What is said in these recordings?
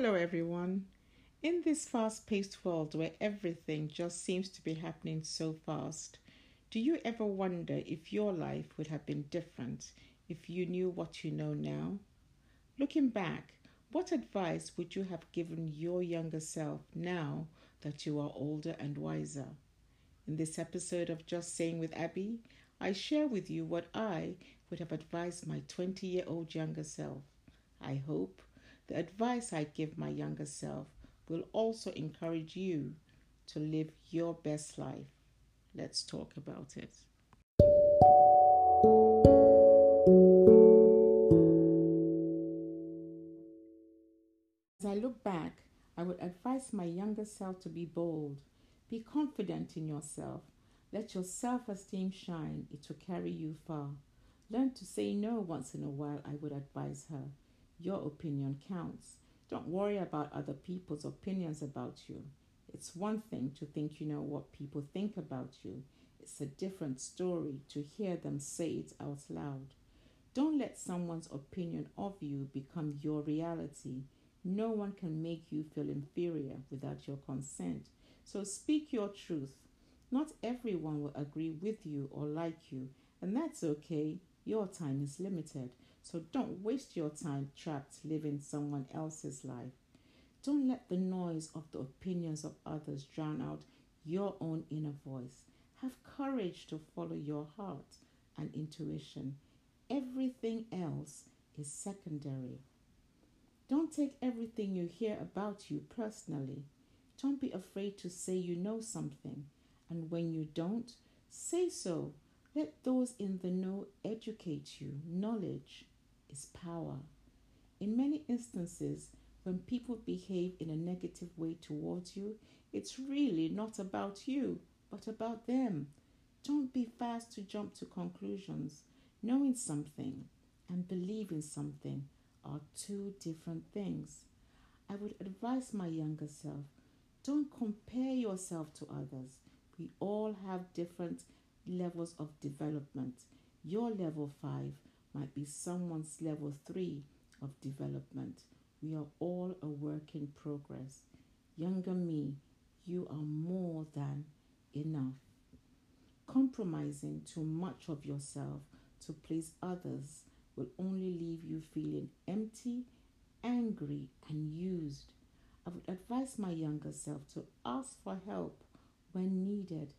Hello, everyone. In this fast paced world where everything just seems to be happening so fast, do you ever wonder if your life would have been different if you knew what you know now? Looking back, what advice would you have given your younger self now that you are older and wiser? In this episode of Just Saying with Abby, I share with you what I would have advised my 20 year old younger self. I hope the advice I give my younger self will also encourage you to live your best life. Let's talk about it. As I look back, I would advise my younger self to be bold, be confident in yourself, let your self esteem shine, it will carry you far. Learn to say no once in a while, I would advise her. Your opinion counts. Don't worry about other people's opinions about you. It's one thing to think you know what people think about you, it's a different story to hear them say it out loud. Don't let someone's opinion of you become your reality. No one can make you feel inferior without your consent. So speak your truth. Not everyone will agree with you or like you, and that's okay. Your time is limited. So don't waste your time trapped living someone else's life. Don't let the noise of the opinions of others drown out your own inner voice. Have courage to follow your heart and intuition. Everything else is secondary. Don't take everything you hear about you personally. Don't be afraid to say you know something. And when you don't, say so. Let those in the know educate you. Knowledge is power. In many instances, when people behave in a negative way towards you, it's really not about you, but about them. Don't be fast to jump to conclusions. Knowing something and believing something are two different things. I would advise my younger self don't compare yourself to others. We all have different levels of development. Your level 5 might be someone's level 3 of development. We are all a work in progress. Younger me, you are more than enough. Compromising too much of yourself to please others will only leave you feeling empty, angry, and used. I would advise my younger self to ask for help when needed.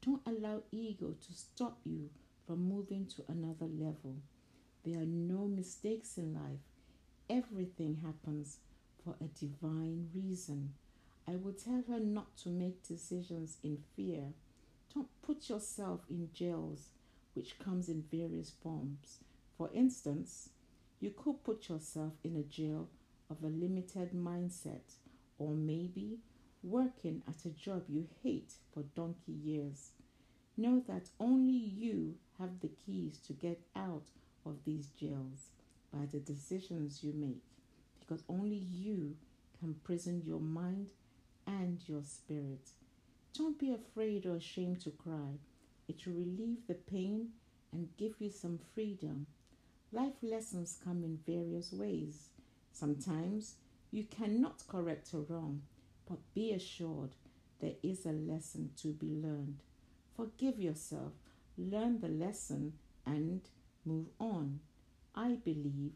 Don't allow ego to stop you from moving to another level. There are no mistakes in life. Everything happens for a divine reason. I will tell her not to make decisions in fear. Don't put yourself in jails, which comes in various forms. For instance, you could put yourself in a jail of a limited mindset, or maybe working at a job you hate for donkey years. Know that only you have the keys to get out of these jails by the decisions you make, because only you can prison your mind and your spirit. Don't be afraid or ashamed to cry. It will relieve the pain and give you some freedom. Life lessons come in various ways. Sometimes you cannot correct a wrong, but be assured there is a lesson to be learned. Forgive yourself, learn the lesson, and move on. I believe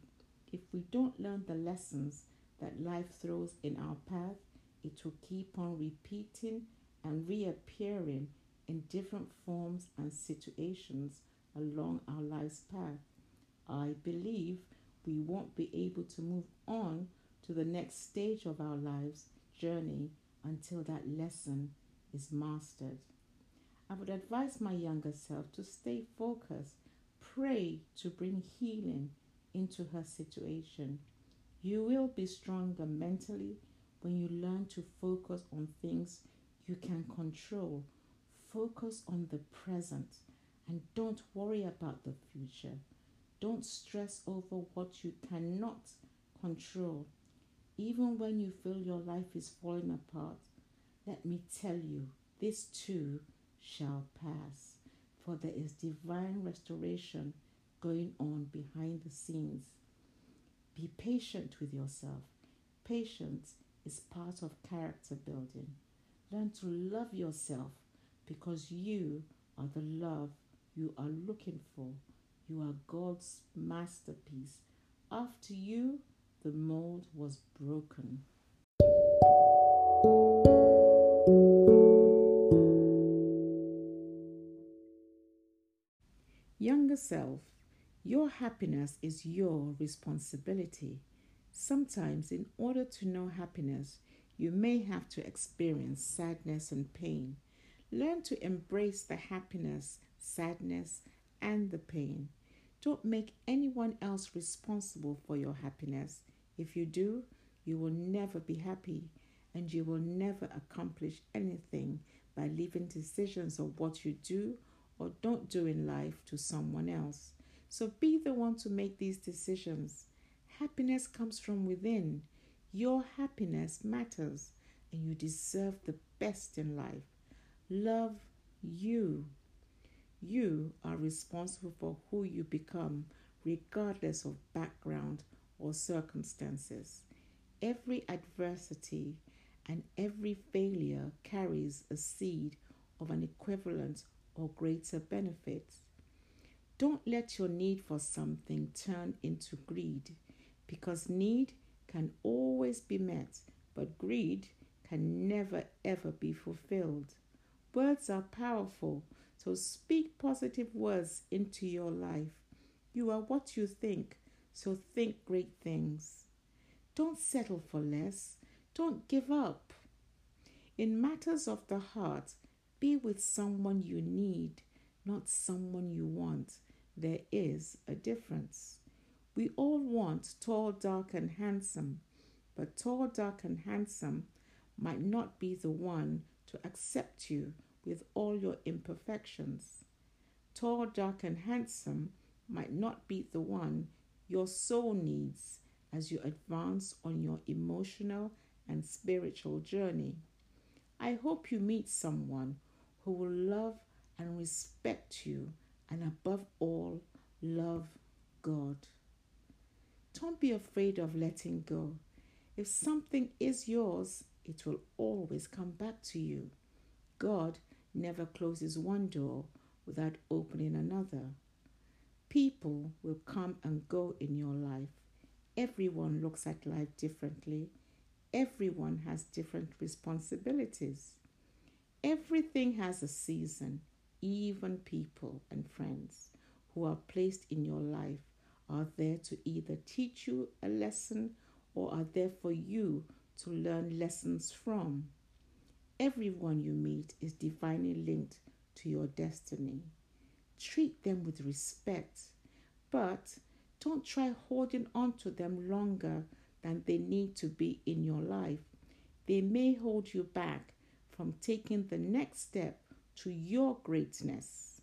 if we don't learn the lessons that life throws in our path, it will keep on repeating and reappearing in different forms and situations along our life's path. I believe we won't be able to move on to the next stage of our lives journey until that lesson is mastered. I would advise my younger self to stay focused, pray to bring healing into her situation. You will be stronger mentally when you learn to focus on things you can control. Focus on the present and don't worry about the future. Don't stress over what you cannot control. Even when you feel your life is falling apart, let me tell you, this too shall pass. For there is divine restoration going on behind the scenes. Be patient with yourself. Patience is part of character building. Learn to love yourself because you are the love you are looking for. You are God's masterpiece. After you, the mold was broken. Younger self, your happiness is your responsibility. Sometimes, in order to know happiness, you may have to experience sadness and pain. Learn to embrace the happiness, sadness, and the pain. Don't make anyone else responsible for your happiness. If you do, you will never be happy and you will never accomplish anything by leaving decisions of what you do or don't do in life to someone else. So be the one to make these decisions. Happiness comes from within. Your happiness matters and you deserve the best in life. Love you. You are responsible for who you become, regardless of background or circumstances. Every adversity and every failure carries a seed of an equivalent or greater benefits. Don't let your need for something turn into greed because need can always be met, but greed can never ever be fulfilled. Words are powerful, so speak positive words into your life. You are what you think, so think great things. Don't settle for less. Don't give up. In matters of the heart, be with someone you need, not someone you want. There is a difference. We all want tall, dark, and handsome, but tall, dark, and handsome might not be the one to accept you with all your imperfections. Tall, dark, and handsome might not be the one your soul needs as you advance on your emotional and spiritual journey. I hope you meet someone who will love and respect you and above all, love God. Don't be afraid of letting go. If something is yours, it will always come back to you. God never closes one door without opening another. People will come and go in your life. Everyone looks at life differently. Everyone has different responsibilities. Everything has a season, even people and friends who are placed in your life are there to either teach you a lesson or are there for you to learn lessons from. Everyone you meet is divinely linked to your destiny. Treat them with respect, but don't try holding on to them longer than they need to be in your life. They may hold you back from taking the next step to your greatness.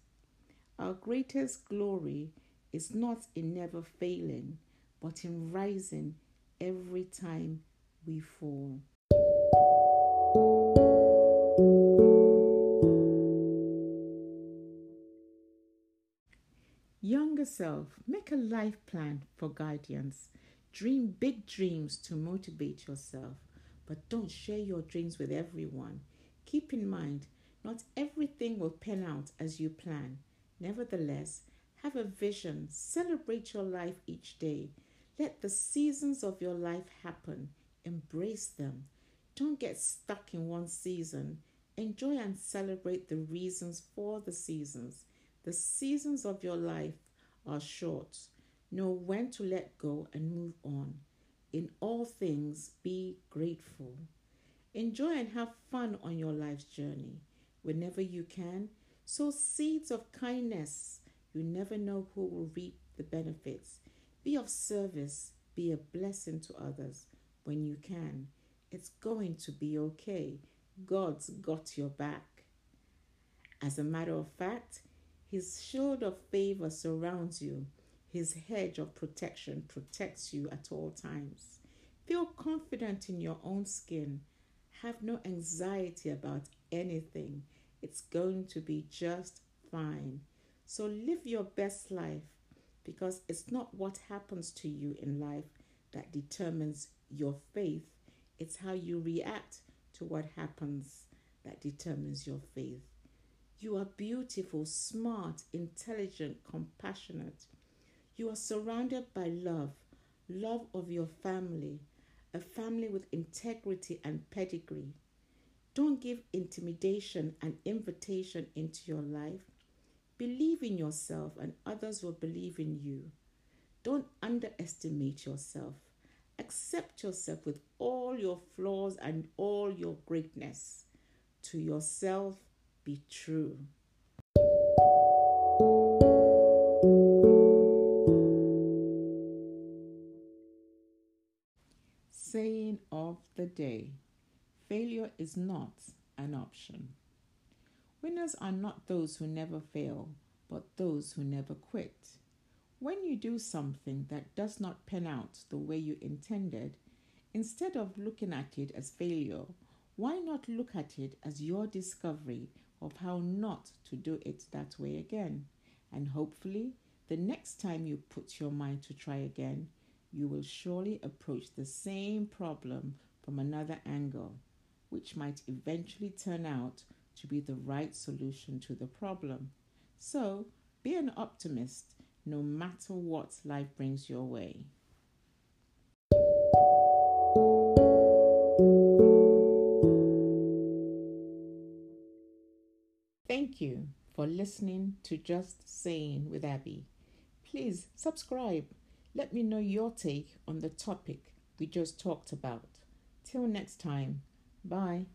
Our greatest glory is not in never failing, but in rising every time we fall. Younger self, make a life plan for guidance. Dream big dreams to motivate yourself, but don't share your dreams with everyone. Keep in mind, not everything will pan out as you plan. Nevertheless, have a vision, celebrate your life each day. Let the seasons of your life happen, embrace them. Don't get stuck in one season. Enjoy and celebrate the reasons for the seasons. The seasons of your life are short. Know when to let go and move on. In all things, be grateful. Enjoy and have fun on your life's journey. Whenever you can, sow seeds of kindness you never know who will reap the benefits. Be of service, be a blessing to others when you can. It's going to be okay. God's got your back. As a matter of fact, His shield of favor surrounds you, His hedge of protection protects you at all times. Feel confident in your own skin. Have no anxiety about anything. It's going to be just fine. So live your best life because it's not what happens to you in life that determines your faith, it's how you react to what happens that determines your faith. You are beautiful, smart, intelligent, compassionate. You are surrounded by love, love of your family, a family with integrity and pedigree. Don't give intimidation and invitation into your life. Believe in yourself, and others will believe in you. Don't underestimate yourself. Accept yourself with all your flaws and all your greatness. To yourself, be true. Saying of the day Failure is not an option. Winners are not those who never fail, but those who never quit. When you do something that does not pan out the way you intended, instead of looking at it as failure, why not look at it as your discovery of how not to do it that way again? And hopefully, the next time you put your mind to try again, you will surely approach the same problem from another angle, which might eventually turn out to be the right solution to the problem. So, be an optimist no matter what life brings your way. Thank you for listening to Just Saying with Abby. Please subscribe. Let me know your take on the topic we just talked about. Till next time, bye.